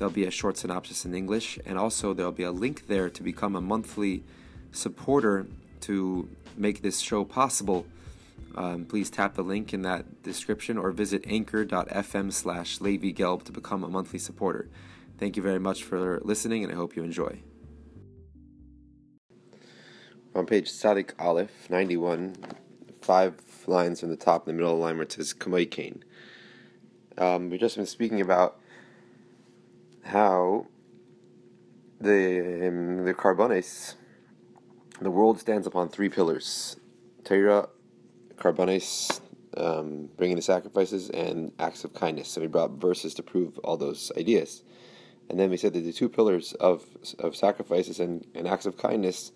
There'll be a short synopsis in English, and also there'll be a link there to become a monthly supporter to make this show possible. Um, please tap the link in that description or visit anchor.fm slash Gelb to become a monthly supporter. Thank you very much for listening, and I hope you enjoy. On page Sadik Aleph, 91, five lines from the top in the middle of the line where it says Kamai Kane. Um, we've just been speaking about how the um, the korbanos, the world stands upon three pillars: Torah, korbanos, um, bringing the sacrifices, and acts of kindness. So we brought verses to prove all those ideas, and then we said that the two pillars of of sacrifices and, and acts of kindness.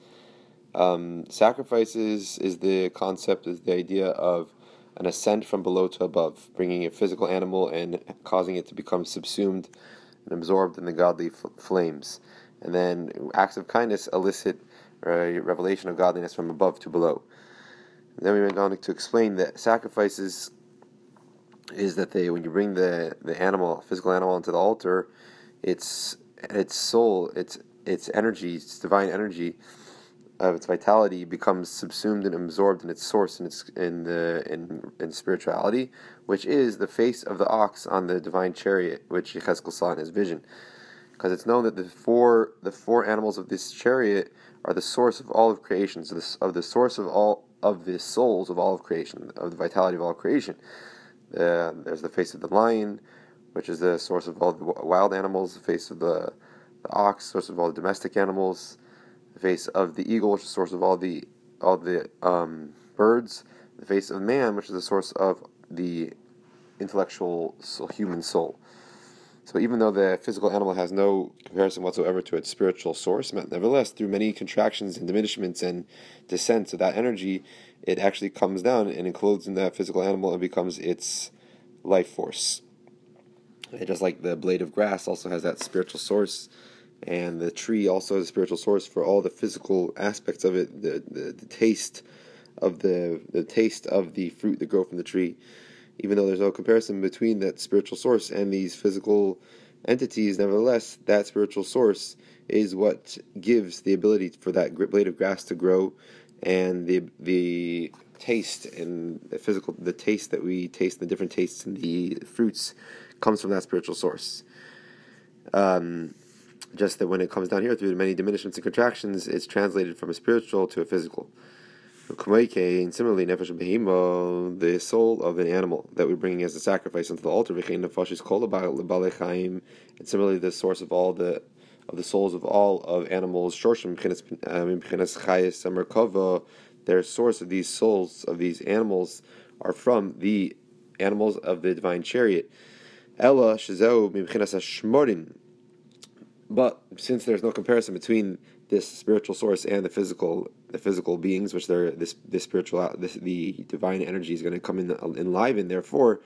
Um, sacrifices is the concept, is the idea of an ascent from below to above, bringing a physical animal and causing it to become subsumed and absorbed in the godly flames. And then acts of kindness elicit a revelation of godliness from above to below. And then we went on to explain that sacrifices is that they when you bring the, the animal, physical animal, onto the altar, its its soul, its its energy, its divine energy of its vitality becomes subsumed and absorbed in its source in its in the in, in spirituality, which is the face of the ox on the divine chariot, which Yechezkel saw in his vision. Because it's known that the four the four animals of this chariot are the source of all of creation, so this, of the source of all of the souls of all of creation, of the vitality of all creation. Uh, there's the face of the lion, which is the source of all the wild animals, the face of the, the ox, source of all the domestic animals, the face of the eagle, which is the source of all the all the um, birds, the face of man, which is the source of the intellectual soul, human soul. So even though the physical animal has no comparison whatsoever to its spiritual source, nevertheless, through many contractions and diminishments and descents of that energy, it actually comes down and encloses in that physical animal and becomes its life force. And just like the blade of grass also has that spiritual source, and the tree also has a spiritual source for all the physical aspects of it, the, the, the taste of the the taste of the fruit that grow from the tree even though there's no comparison between that spiritual source and these physical entities, nevertheless, that spiritual source is what gives the ability for that blade of grass to grow, and the the taste and the physical the taste that we taste, the different tastes in the fruits, comes from that spiritual source. Um, just that when it comes down here through the many diminishments and contractions, it's translated from a spiritual to a physical. And similarly, nefesh behimo, the soul of an animal that we're bringing as a sacrifice into the altar, and similarly, the source of all the of the souls of all of animals, shorshim um, their source of these souls of these animals are from the animals of the divine chariot. Ella But since there's no comparison between this spiritual source and the physical the physical beings, which they're this this spiritual this, the divine energy is going to come in enliven. Therefore,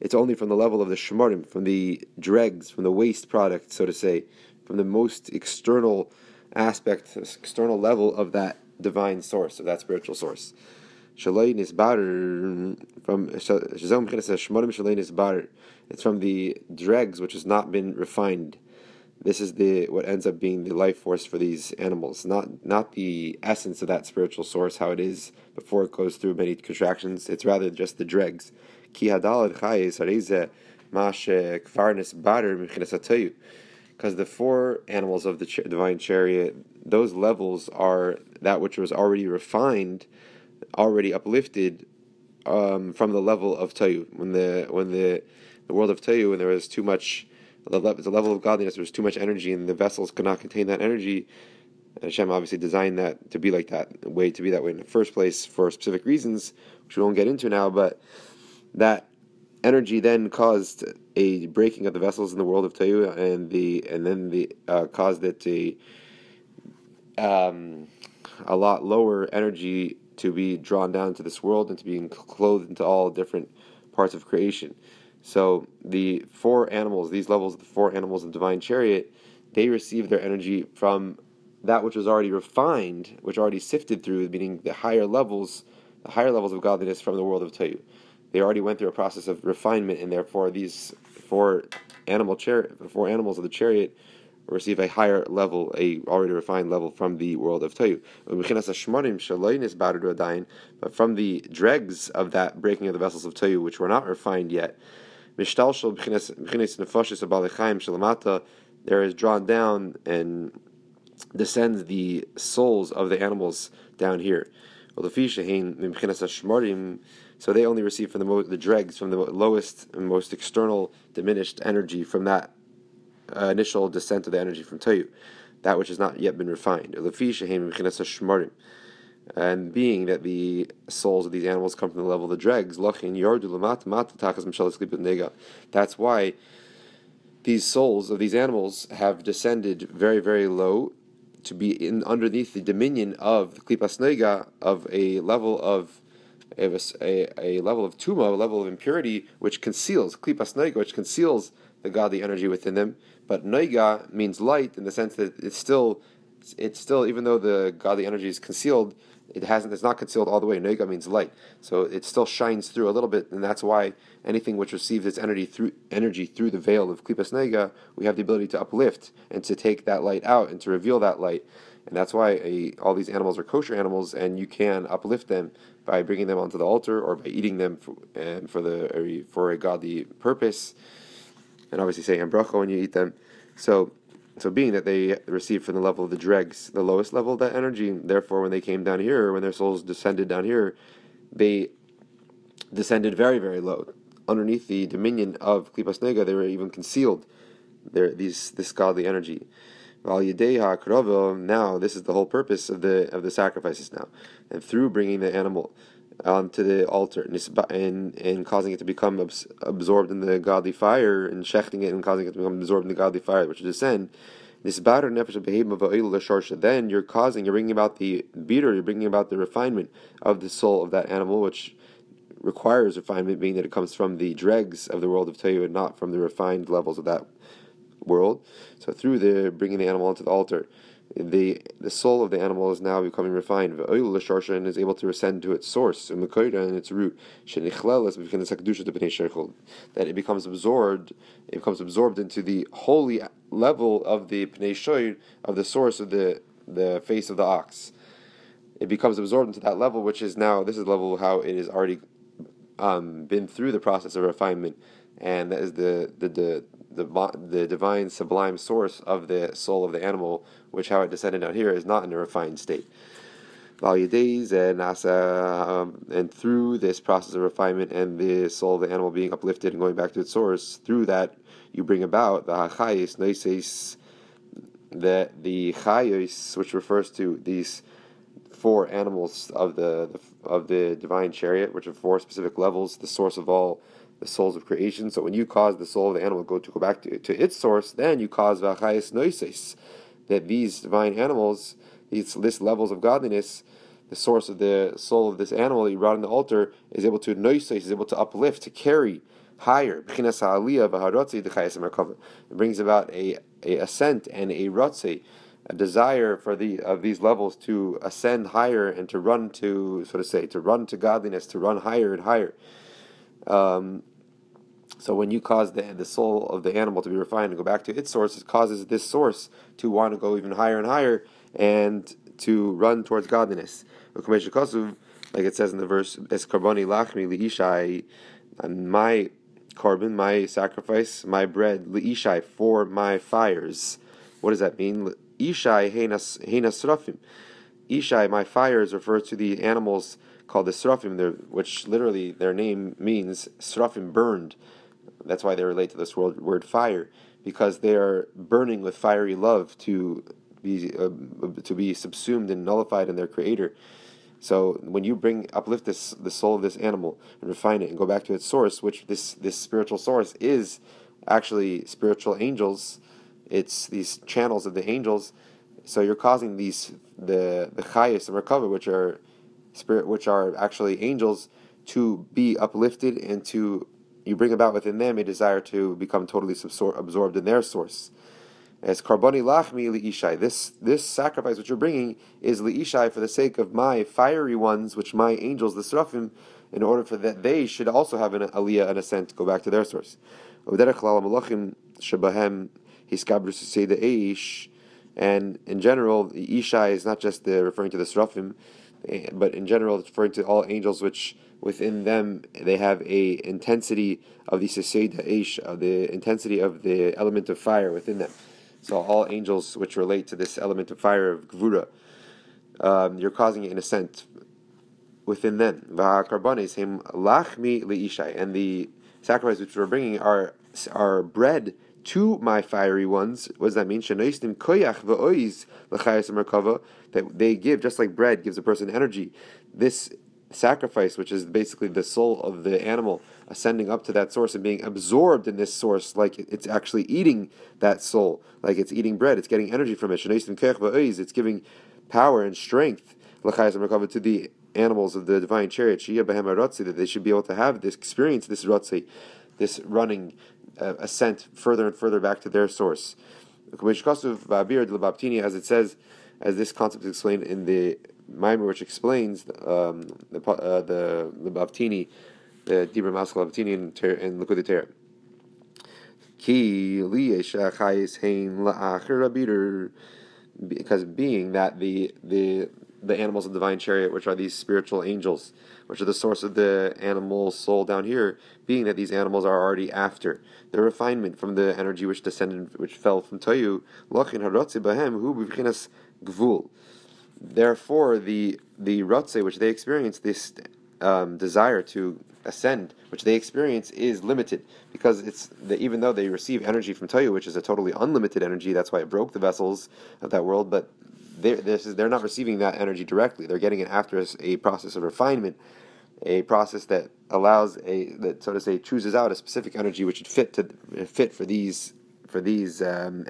it's only from the level of the shemarim, from the dregs, from the waste product, so to say, from the most external aspect, external level of that divine source, of that spiritual source. From It's from the dregs which has not been refined this is the what ends up being the life force for these animals, not not the essence of that spiritual source, how it is before it goes through many contractions. It's rather just the dregs. Because the four animals of the ch- divine chariot, those levels are that which was already refined, already uplifted um, from the level of Tohu. When the when the the world of Tohu, when there was too much the level of godliness, there was too much energy, and the vessels could not contain that energy. And Hashem obviously designed that to be like that, way to be that way in the first place for specific reasons, which we won't get into now. But that energy then caused a breaking of the vessels in the world of Tohu, and the and then the uh, caused it to um, a lot lower energy to be drawn down to this world and to be clothed into all different parts of creation. So the four animals, these levels, of the four animals of the divine chariot, they receive their energy from that which was already refined, which already sifted through, meaning the higher levels, the higher levels of godliness from the world of Tohu. They already went through a process of refinement, and therefore these four animal chariot, four animals of the chariot receive a higher level, a already refined level from the world of Tohu. But from the dregs of that breaking of the vessels of Tohu, which were not refined yet, there is drawn down and descends the souls of the animals down here. So they only receive from the, mo- the dregs, from the lowest and most external diminished energy from that uh, initial descent of the energy from Tohu, that which has not yet been refined. And being that the souls of these animals come from the level of the dregs, that's why these souls of these animals have descended very, very low to be in underneath the dominion of the klipas noga of a level of a, a, level of tuma, a level of impurity, which conceals klipas noga, which conceals the godly energy within them. But noiga means light in the sense that it's still, it's still even though the godly energy is concealed, it hasn't. It's not concealed all the way. Noiga means light, so it still shines through a little bit, and that's why anything which receives its energy through energy through the veil of klipas noga, we have the ability to uplift and to take that light out and to reveal that light. And that's why a, all these animals are kosher animals, and you can uplift them by bringing them onto the altar or by eating them for, and for the for a godly purpose and obviously saying bracha when you eat them. So, so being that they received from the level of the dregs, the lowest level of that energy, therefore when they came down here, when their souls descended down here, they descended very, very low. Underneath the dominion of Klipas Noga, they were even concealed. There, these this godly energy. Now, this is the whole purpose of the of the sacrifices now, and through bringing the animal onto the altar and, and causing it to become abs- absorbed in the godly fire and shechting it and causing it to become absorbed in the godly fire, which is descend. Then you're causing, you're bringing about the beater, you're bringing about the refinement of the soul of that animal, which requires refinement, being that it comes from the dregs of the world of Tohu and not from the refined levels of that world. So through the bringing the animal onto the altar, the the soul of the animal is now becoming refined. and is able to ascend to its source, and its root. That it becomes absorbed, it becomes absorbed into the holy level of the pnei of the source of the the face of the ox. It becomes absorbed into that level, which is now this is the level how it has already um, been through the process of refinement, and that is the the the the, the divine sublime source of the soul of the animal, which how it descended down here is not in a refined state. and um, and through this process of refinement and the soul of the animal being uplifted and going back to its source, through that you bring about the hachayis noises, that the chayos, which refers to these four animals of the of the divine chariot, which are four specific levels, the source of all the souls of creation. So when you cause the soul of the animal go to go back to, to its source, then you cause v'achayis noises, that these divine animals, these this levels of godliness, the source of the soul of this animal that you brought in the altar is able to noises, is able to uplift, to carry higher. It brings about a, a ascent and a rotze, a desire for the of these levels to ascend higher and to run to, so to say, to run to godliness, to run higher and higher. Um, so when you cause the the soul of the animal to be refined and go back to its source, it causes this source to want to go even higher and higher and to run towards godliness. Like it says in the verse, "Es karboni lachmi liishai," my korban, my sacrifice, my bread liishai for my fires. What does that mean? Ishai heinas rafim. Ishai, my fires, refers to the animals called the Srafim, which literally their name means Srafim burned. That's why they relate to this word, word fire, because they are burning with fiery love to be uh, to be subsumed and nullified in their Creator. So when you bring uplift this the soul of this animal and refine it and go back to its source, which this this spiritual source is actually spiritual angels, it's these channels of the angels So you're causing these the the chayas and recover, which are spirit, which are actually angels, to be uplifted and to you bring about within them a desire to become totally absorbed in their source. As karboni lachmi liishai, this this sacrifice which you're bringing is liishai for the sake of my fiery ones, which my angels, the seraphim, in order for that they should also have an aliyah, an ascent, go back to their source. And in general, the Ishai is not just the, referring to the Seraphim, but in general, it's referring to all angels which within them they have a intensity of the Seseda Eish, of the intensity of the element of fire within them. So all angels which relate to this element of fire of Gvura, um, you're causing it in a ascent within them. V'ha'karbanes him lachmi leishai, and the sacrifice which we're bringing are are bread to my fiery ones. What does that mean? That they give, just like bread gives a person energy. This sacrifice, which is basically the soul of the animal ascending up to that source and being absorbed in this source, like it's actually eating that soul, like it's eating bread, it's getting energy from it. It's giving power and strength to the animals of the divine chariot, that they should be able to have this experience, this rotzi, this running uh, ascent further and further back to their source. As it says, as this concept is explained in the Maimer, which explains um, the uh, the the Bavtini, the Dibra Maskal Bavtini in, in Likkutei Torah. Ki because being that the the the animals of the divine chariot, which are these spiritual angels, which are the source of the animal soul down here, being that these animals are already after the refinement from the energy which descended, which fell from harotzi bahem gvul. Therefore, the the rotze which they experience, this um, desire to ascend, which they experience, is limited because it's the, even though they receive energy from Tohu, which is a totally unlimited energy. That's why it broke the vessels of that world, but they're, this is, they're not receiving that energy directly. They're getting it after a, process of refinement, a process that allows a that so to say chooses out a specific energy which would fit to fit for these for these um,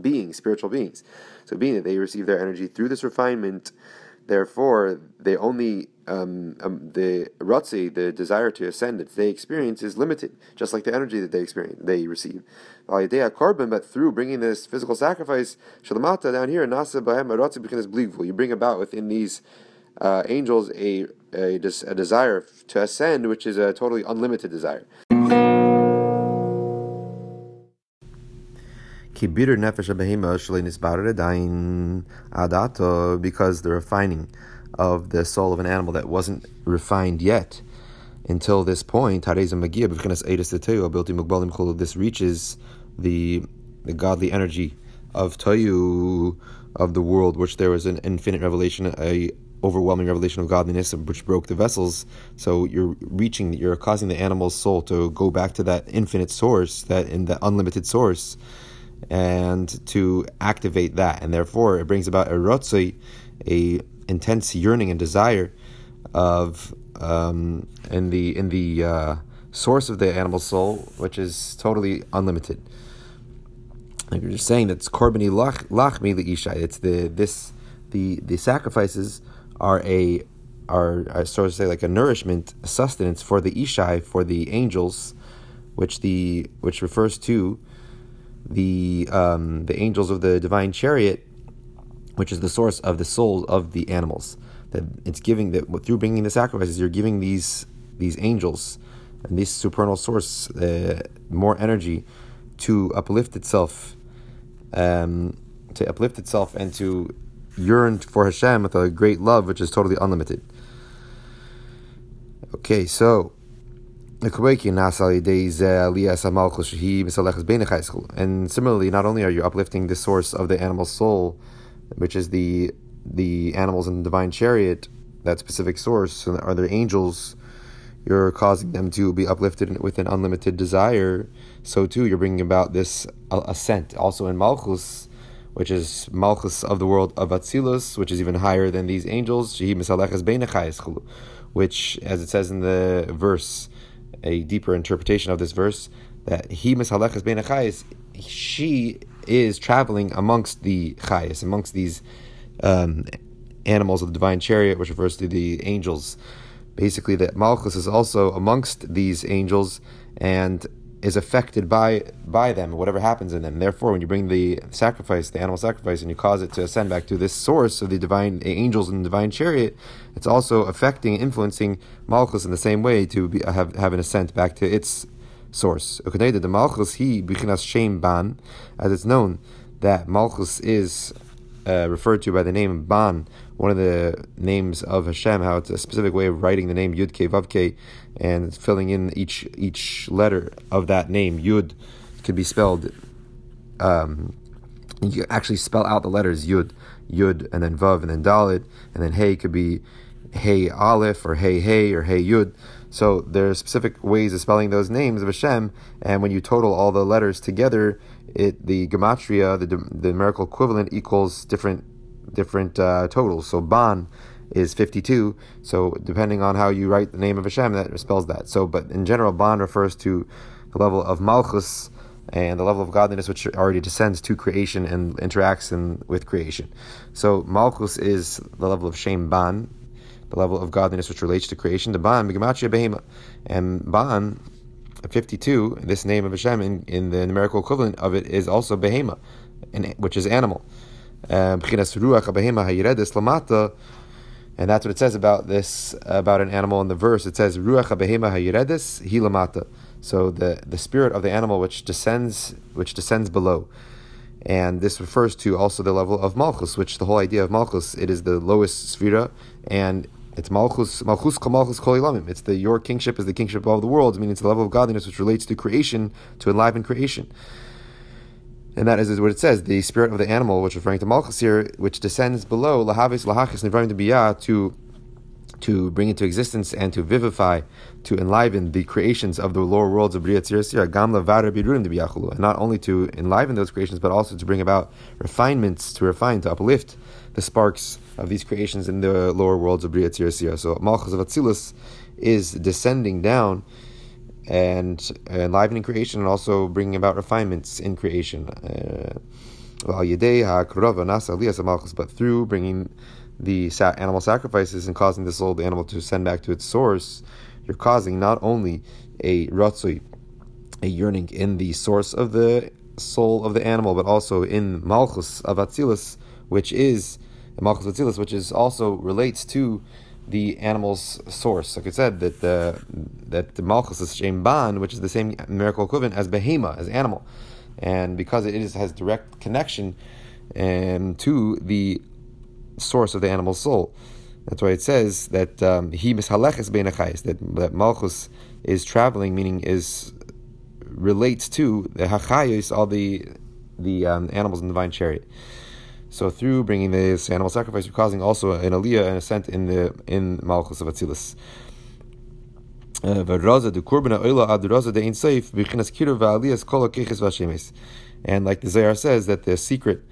beings, spiritual beings. So being that they receive their energy through this refinement, therefore they only um, um, the rotzi, the desire to ascend that they experience is limited, just like the energy that they experience, they receive. carbon, But through bringing this physical sacrifice, shalamata down here, nasa bahem rotzi becomes You bring about within these uh, angels a, a, a desire to ascend, which is a totally unlimited desire. because the refining of the soul of an animal that wasn't refined yet until this point, this reaches the the godly energy of Tohu of the world, which there was an infinite revelation, a overwhelming revelation of godliness, which broke the vessels. So you're reaching, you're causing the animal's soul to go back to that infinite source, that in the unlimited source, and to activate that, and therefore it brings about a rotzei, a intense yearning and desire of um, in the in the uh, source of the animal soul, which is totally unlimited. Like you're just saying that's korbani lachmi leishai. It's the this the the sacrifices are a are, are so to say like a nourishment, a sustenance for the ishai for the angels, which the which refers to the um, the angels of the divine chariot which is the source of the souls of the animals. That it's giving that through bringing the sacrifices, you're giving these these angels and this supernal source uh, more energy to uplift itself, um, to uplift itself and to yearn for Hashem with a great love, which is totally unlimited. Okay, so. And similarly, not only are you uplifting the source of the animal soul, which is the the animals in the divine chariot, that specific source, and are there angels? You're causing them to be uplifted with an unlimited desire. So too, you're bringing about this ascent. Also in Malchus, which is Malchus of the world of Atzilus, which is even higher than these angels. Which, as it says in the verse, a deeper interpretation of this verse, that he beinachayis, she is traveling amongst the chayas, amongst these um, animals of the divine chariot, which refers to the angels. Basically, that Malchus is also amongst these angels and is affected by by them, whatever happens in them. Therefore, when you bring the sacrifice, the animal sacrifice, and you cause it to ascend back to this source of the divine angels and the divine chariot, it's also affecting, influencing Malchus in the same way to be, have have an ascent back to its source. The Malchus he bichinas shem ban, as it's known that Malchus is uh, referred to by the name Ban, one of the names of Hashem, how it's a specific way of writing the name Yud Ke Vav and filling in each each letter of that name. Yud could be spelled. Um, you actually spell out the letters Yud, Yud, and then Vav, and then Dalet, and then Hey could be Hey Aleph or Hey Hey or Hey Yud. So there are specific ways of spelling those names of Hashem, and when you total all the letters together, it the gematria, the the numerical equivalent equals different different uh, totals. So ban is 52. So depending on how you write the name of Hashem, that spells that. So, but in general, ban refers to the level of malchus and the level of godliness which already descends to creation and interacts in, with creation. So malchus is the level of shem ban, the level of godliness which relates to creation. The ban gematria behema, and ban 52, this name of Hashem in, in the numerical equivalent of it is also behema, which is animal. Um, and that's what it says about this about an animal in the verse. It says ruach behema hayiredis hilamata. So the the spirit of the animal which descends which descends below, and this refers to also the level of malchus, which the whole idea of malchus it is the lowest sefirah, and it's malchus, malchus kol malchus kol ilamim. It's the your kingship is the kingship of all the worlds, meaning it's the level of godliness which relates to creation, to enliven creation. And that is, is what it says, the spirit of the animal, which referring to malchus here, which descends below lahavis lahachis nivraim to to to bring into existence and to vivify, to enliven the creations of the lower worlds of Bria Tzir Gamla and not only to enliven those creations, but also to bring about refinements, to refine, to uplift the sparks of these creations in the lower worlds of Bria Tzir So Malchus of Atzilus is descending down and enlivening creation and also bringing about refinements in creation. Uh, but through bringing the animal sacrifices and causing the soul of the animal to send back to its source, you're causing not only a ratzui, a yearning in the source of the soul of the animal, but also in malchus of Atzilus, which is malchus of Atzilus, which is also relates to the animal's source. Like I said, that the that the malchus is shem ban, which is the same miracle equivalent as behema, as animal, and because it is has direct connection um, to the source of the animal's soul. That's why it says that um, he mishaleches beinachayis that that malchus is traveling, meaning is relates to the hachayis, all the the um, animals in the divine chariot. So through bringing this animal sacrifice, you're causing also an aliyah and ascent in the in malchus of Atzilus. Uh, and like the Zohar says, that the secret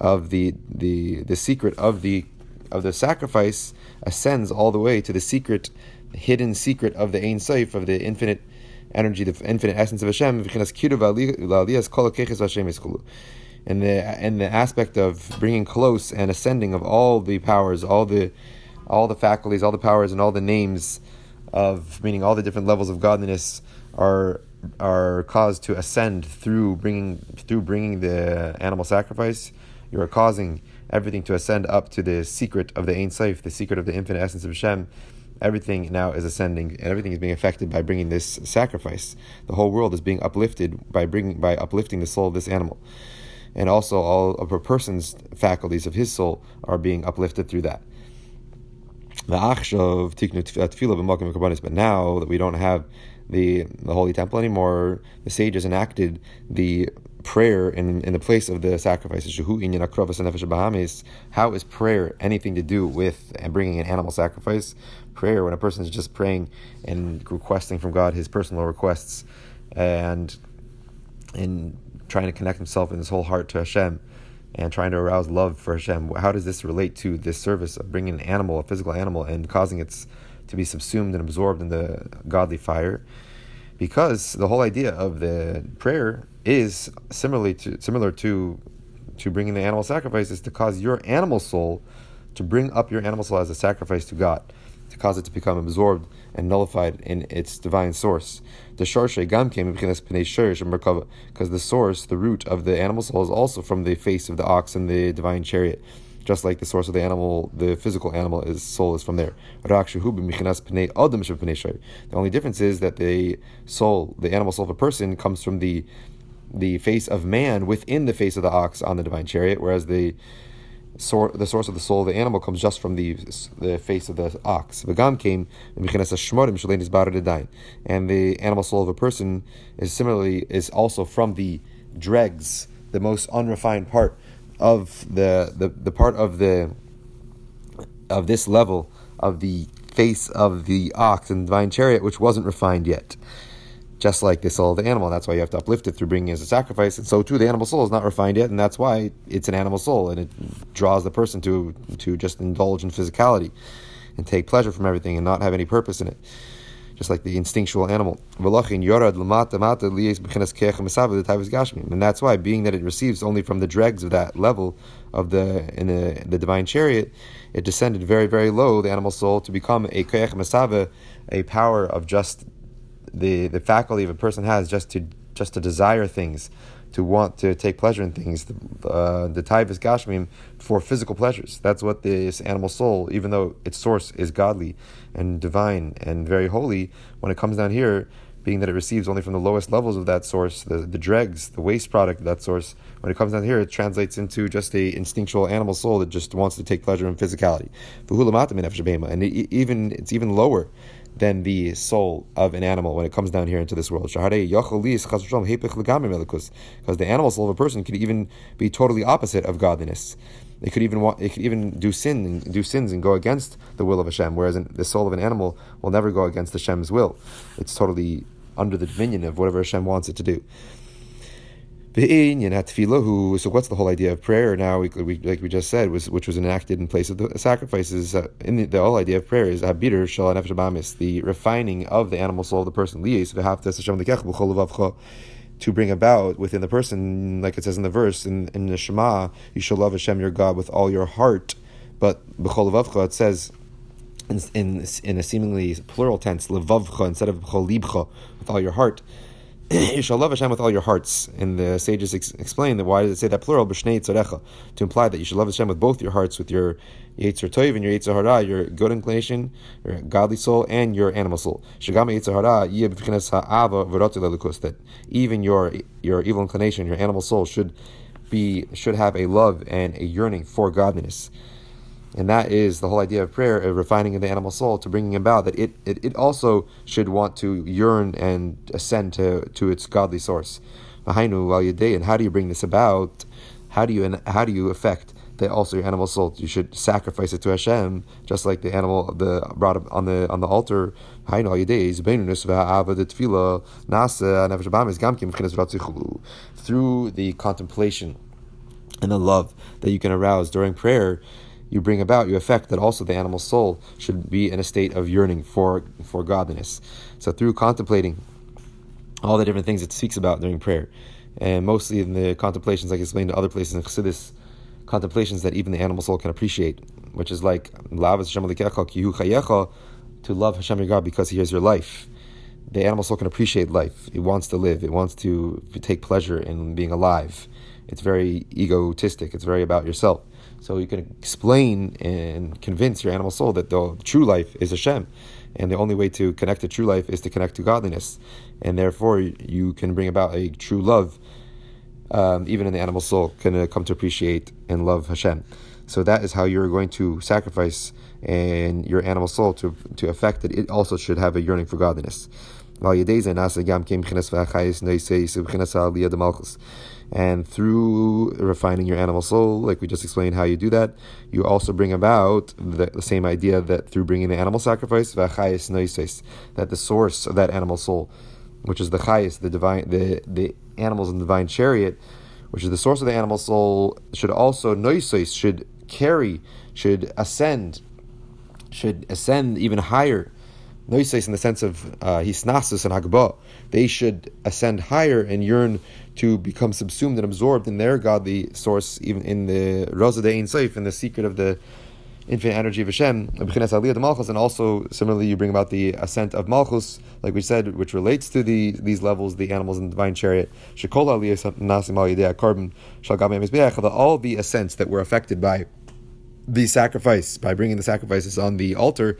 of the the the secret of the of the sacrifice ascends all the way to the secret, hidden secret of the Ein Sof, of the infinite energy, the infinite essence of Hashem. And the and the aspect of bringing close and ascending of all the powers, all the all the faculties, all the powers, and all the names of meaning all the different levels of godliness are are caused to ascend through bringing through bringing the animal sacrifice you are causing everything to ascend up to the secret of the Ein Sof, the secret of the infinite essence of Hashem. Everything now is ascending, and everything is being affected by bringing this sacrifice. The whole world is being uplifted by bringing by uplifting the soul of this animal, and also all of a person's faculties of his soul are being uplifted through that. But now that we don't have the the holy temple anymore, the sages enacted the prayer in, in the place of the sacrifices. How is prayer anything to do with bringing an animal sacrifice? Prayer, when a person is just praying and requesting from God his personal requests and and trying to connect himself in his whole heart to Hashem and trying to arouse love for Hashem. How does this relate to this service of bringing an animal, a physical animal, and causing it to be subsumed and absorbed in the godly fire? because the whole idea of the prayer is similarly to similar to to bringing the animal sacrifice is to cause your animal soul to bring up your animal soul as a sacrifice to God, to cause it to become absorbed and nullified in its divine source. The sharshay gam came because the source, the root of the animal soul, is also from the face of the ox and the divine chariot. Just like the source of the animal, the physical animal is soul is from there. The only difference is that the soul, the animal soul of a person, comes from the the face of man within the face of the ox on the divine chariot, whereas the sor- the source of the soul of the animal comes just from the the face of the ox. V'gam came and the animal soul of a person is similarly is also from the dregs, the most unrefined part of the the, the part of the of this level of the face of the ox and divine chariot, which wasn't refined yet just like the soul of the animal. That's why you have to uplift it through bringing as a sacrifice. And so too, the animal soul is not refined yet, and that's why it's an animal soul, and it draws the person to to just indulge in physicality and take pleasure from everything and not have any purpose in it. Just like the instinctual animal. And that's why, being that it receives only from the dregs of that level of the in the, the divine chariot, it descended very, very low, the animal soul, to become a a power of just the, the faculty of a person has just to just to desire things, to want to take pleasure in things, the uh, the gashmim for physical pleasures. That's what this animal soul, even though its source is godly and divine and very holy, when it comes down here, being that it receives only from the lowest levels of that source, the, the dregs, the waste product of that source, when it comes down here, it translates into just a instinctual animal soul that just wants to take pleasure in physicality. And even it's even lower than the soul of an animal when it comes down here into this world. Because the animal soul of a person could even be totally opposite of godliness. It could even it could even do sin and do sins and go against the will of Hashem, whereas the soul of an animal will never go against Hashem's will. It's totally under the dominion of whatever Hashem wants it to do. So what's the whole idea of prayer now? We, we, like we just said, was which was enacted in place of the sacrifices. Uh, in the, the, whole idea of prayer is habir shal nefesh the refining of the animal soul of the person. To bring about within the person, like it says in the verse in, in the Shema, you shall love Hashem your God with all your heart. But it says in, in, in a seemingly plural tense, levavcha instead of with all your heart you shall love Hashem with all your hearts. And the sages ex- explain that why does it say that plural, to imply that you should love Hashem with both your hearts, with your yetzer tov and your yetzer hara, your good inclination, your godly soul, and your animal soul. That even your your evil inclination, your animal soul, should be should have a love and a yearning for godliness. And that is the whole idea of prayer, of refining the animal soul to bringing about that it, it, it also should want to yearn and ascend to, to its godly source. And how do you bring this about? How do you how do you affect that also your animal soul? You should sacrifice it to Hashem, just like the animal the brought on the on the altar. Through the contemplation and the love that you can arouse during prayer, you bring about, you affect that also the animal soul should be in a state of yearning for, for godliness. So through contemplating all the different things it speaks about during prayer, and mostly in the contemplations, like I explained to other places in Chassidus, contemplations that even the animal soul can appreciate, which is like to love Hashem your God because He is your life. The animal soul can appreciate life. It wants to live. It wants to take pleasure in being alive. It's very egotistic. It's very about yourself. So you can explain and convince your animal soul that the true life is Hashem. And the only way to connect to true life is to connect to godliness. And therefore, you can bring about a true love, um, even in the animal soul, can uh, come to appreciate and love Hashem. So that is how you're going to sacrifice and your animal soul to, to affect that it also should have a yearning for godliness. And through refining your animal soul, like we just explained how you do that, you also bring about the, the same idea that through bringing the animal sacrifice, that the source of that animal soul, which is the chayis, the divine, the, the animals in the divine chariot, which is the source of the animal soul, should also noises, should carry, should ascend, should ascend even higher noises in the sense of uh, hisnasus and hagba. They should ascend higher and yearn to become subsumed and absorbed in their godly source, even in the Rosa de Ein Sof, in the secret of the infinite energy of Hashem, and also similarly you bring about the ascent of Malchus, like we said, which relates to the these levels, the animals in the divine chariot. All the ascents that were affected by the sacrifice by bringing the sacrifices on the altar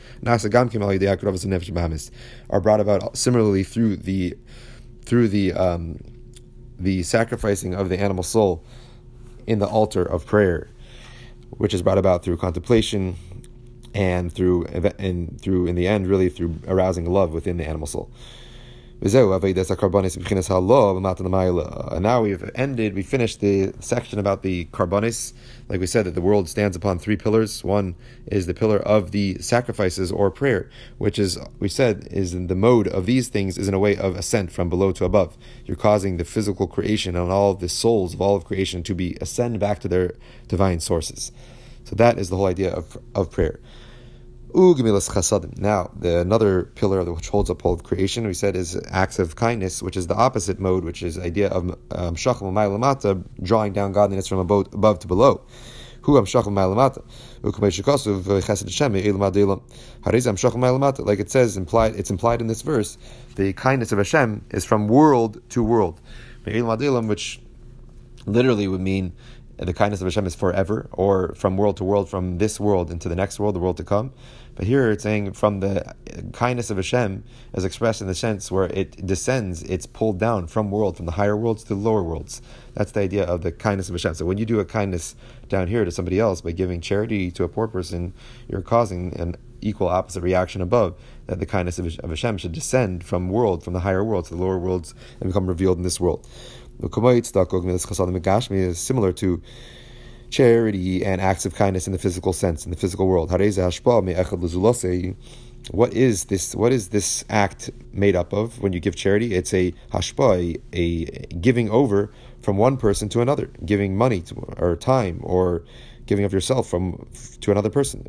are brought about similarly through the through the um, the sacrificing of the animal soul in the altar of prayer which is brought about through contemplation and through and through in the end really through arousing love within the animal soul. And now we've ended, we finished the section about the korbanos. Like we said, that the world stands upon three pillars. One is the pillar of the sacrifices or prayer, which is, we said, is in the mode of these things is in a way of ascent from below to above. You're causing the physical creation and all the souls of all of creation to be ascend back to their divine sources. So that is the whole idea of, of prayer. Now, the, another pillar which holds up all of creation, we said, is acts of kindness, which is the opposite mode, which is idea of shacham um, drawing down godliness from above, above to below. Who am shacham Like it says, implied, it's implied in this verse, the kindness of Hashem is from world to world, which literally would mean the kindness of Hashem is forever, or from world to world, from this world into the next world, the world to come. But here it's saying from the kindness of Hashem, as expressed in the sense where it descends, it's pulled down from world, from the higher worlds to the lower worlds. That's the idea of the kindness of Hashem. So when you do a kindness down here to somebody else by giving charity to a poor person, you're causing an equal opposite reaction above, that the kindness of Hashem should descend from world, from the higher world to the lower worlds and become revealed in this world is similar to charity and acts of kindness in the physical sense, in the physical world. What is this? What is this act made up of? When you give charity, it's a hashpa, a, a giving over from one person to another, giving money to, or time, or giving of yourself from to another person.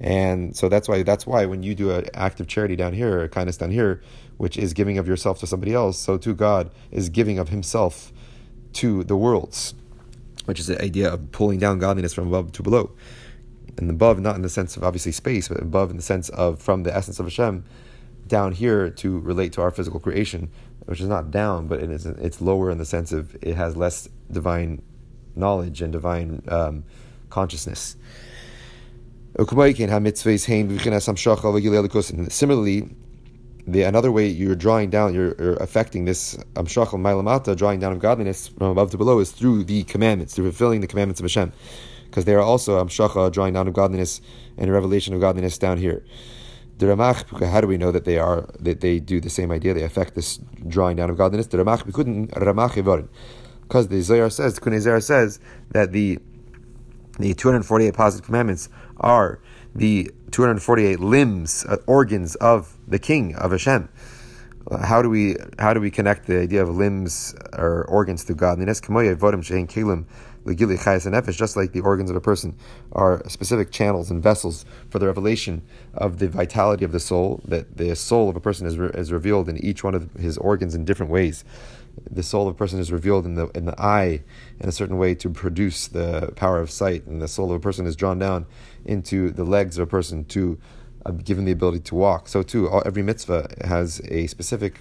And so that's why that's why when you do an act of charity down here, or kindness down here, which is giving of yourself to somebody else, so too God is giving of himself to the worlds, which is the idea of pulling down godliness from above to below. And above, not in the sense of obviously space, but above in the sense of from the essence of Hashem down here to relate to our physical creation, which is not down, but it is, it's lower in the sense of it has less divine knowledge and divine um, consciousness. Similarly, the another way you're drawing down, you're, you're affecting this um, amshachal mailamata, drawing down of godliness from above to below, is through the commandments, through fulfilling the commandments of Hashem, because they are also um, amshacha, drawing down of godliness and revelation of godliness down here. The Ramach, how do we know that they are that they do the same idea? They affect this drawing down of godliness. The Ramach, couldn't Ramach because the Zohar says, the Kunei says that the the 248 positive commandments are the 248 limbs, uh, organs of the King of Hashem. How do we how do we connect the idea of limbs or organs to godliness? Just like the organs of a person are specific channels and vessels for the revelation of the vitality of the soul, that the soul of a person is, re- is revealed in each one of his organs in different ways the soul of a person is revealed in the in the eye in a certain way to produce the power of sight, and the soul of a person is drawn down into the legs of a person to uh, given the ability to walk. So too, all, every mitzvah has a specific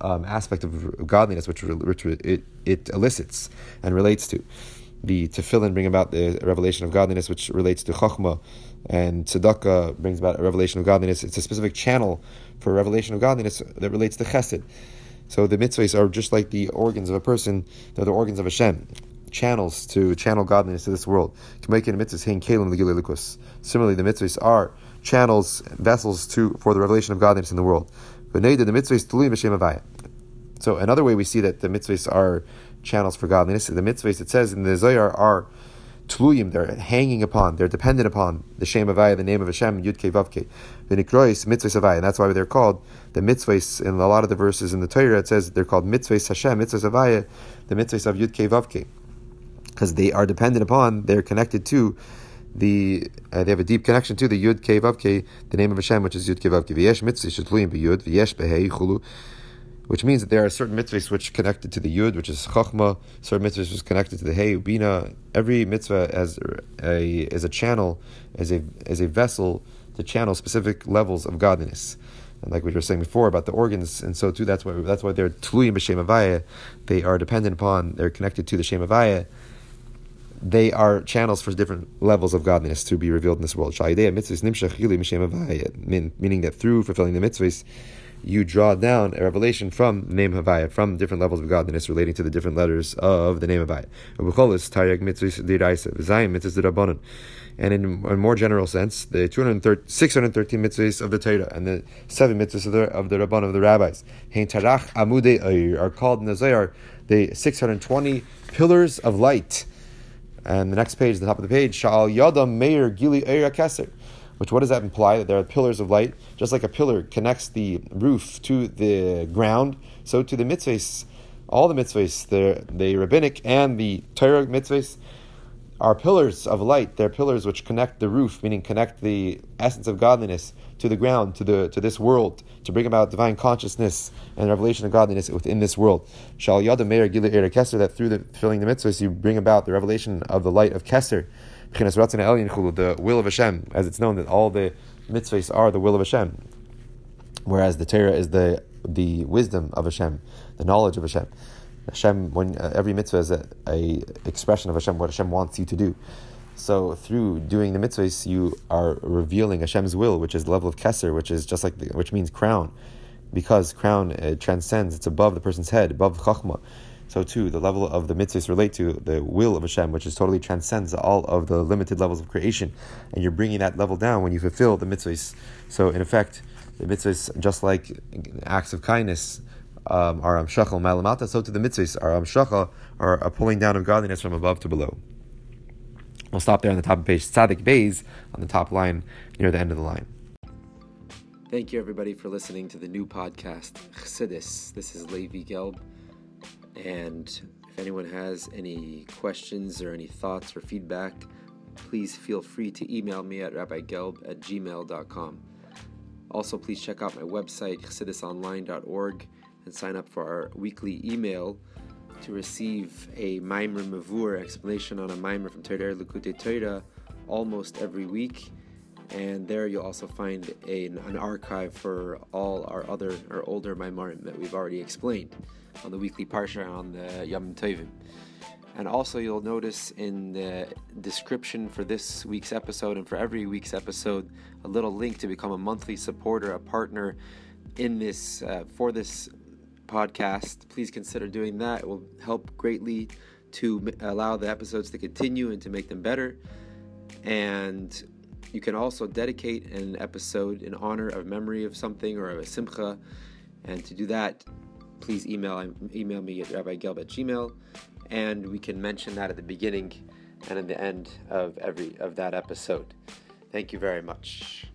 um, aspect of godliness which, which it, it elicits and relates to. The tefillin bring about the revelation of godliness, which relates to chachma, and tzedakah brings about a revelation of godliness. It's a specific channel for revelation of godliness that relates to chesed. So the mitzvahs are just like the organs of a person; they're the organs of Hashem channels to channel godliness to this world. Similarly, the mitzvahs are channels, vessels to for the revelation of godliness in the world. So another way we see that the mitzvahs are channels for godliness, the mitzvahs it says in the Zohar are tluyim, they're hanging upon, they're dependent upon the Shem Avaya, the name of Hashem, Yud Kei Vav Kei. Mitzvahs Avaya, and that's why they're called the mitzvahs in a lot of the verses in the Torah. It says they're called mitzvahs Hashem, mitzvahs Avaya, the mitzvahs of Yud Kei Vav Kei because they are dependent upon, they're connected to the uh, they have a deep connection to the Yud Kei Vav Kei, the name of Hashem, which is Yud Kei Vav Kei. V'yesh mitzvah v'yesh which means that there are certain mitzvahs which connected to the Yud, which is Chachma, certain mitzvahs which is connected to the Hey, Bina. Every mitzvah as a is a channel, as a as a vessel to channel specific levels of godliness. And like we were saying before about the organs, and so too that's why that's why they're tluyim b'shem avaya. They are dependent upon, they're connected to the shem avaya they are channels for different levels of godliness to be revealed in this world. Meaning that through fulfilling the mitzvahs, you draw down a revelation from name Havaya, from different levels of godliness relating to the different letters of the name Havaya. And in a more general sense, the 613 mitzvahs of the Torah and the seven mitzvahs of the, of the Rabban of the rabbis are called in the Zohar the 620 pillars of light and the next page, the top of the page, Sha'al Yada Meir Gili Eira. Which what does that imply? That there are pillars of light, just like a pillar connects the roof to the ground, so to the mitzvahs, all the mitzvahs, the, the rabbinic and the Torah mitzvahs, are pillars of light. They're pillars which connect the roof, meaning connect the essence of godliness to the ground, to the to this world, to bring about divine consciousness and revelation of godliness within this world. Shal Yada Meir Gila Keser, that through the filling the mitzvahs you bring about the revelation of the light of Keser, the will of Hashem, as it's known that all the mitzvahs are the will of Hashem, whereas the Torah is the the wisdom of Hashem, the knowledge of Hashem. Hashem, when uh, every mitzvah is a, a, expression of Hashem, what Hashem wants you to do. So through doing the mitzvahs, you are revealing Hashem's will, which is the level of keser, which is just like the, which means crown, because crown uh, transcends; it's above the person's head, above chachma. So too, the level of the mitzvahs relate to the will of Hashem, which is totally transcends all of the limited levels of creation, and you're bringing that level down when you fulfill the mitzvahs. So in effect, the mitzvahs, just like acts of kindness, um, are amshachal malamata, so to the mitzvahs are amshachal, are a pulling down of godliness from above to below. We'll stop there on the top of page Tzadik Beis on the top line near the end of the line. Thank you, everybody, for listening to the new podcast, Chassidus. This is Levi Gelb. And if anyone has any questions or any thoughts or feedback, please feel free to email me at rabbigelb at gmail.com. Also, please check out my website, chassidusonline.org and sign up for our weekly email to receive a Maimer Mavur explanation on a Maimer from Torah Likkutei Torah almost every week. And there you'll also find a, an archive for all our other or older Maimarim that we've already explained on the weekly Parsha on the Yom Tovim. And also, you'll notice in the description for this week's episode and for every week's episode a little link to become a monthly supporter, a partner in this uh, for this podcast, please consider doing that. It will help greatly to allow the episodes to continue and to make them better. And you can also dedicate an episode in honor of memory of something or of a simcha. And to do that, please email um, email me at rabbigelb at gmail, and we can mention that at the beginning and at the end of every of that episode. Thank you very much.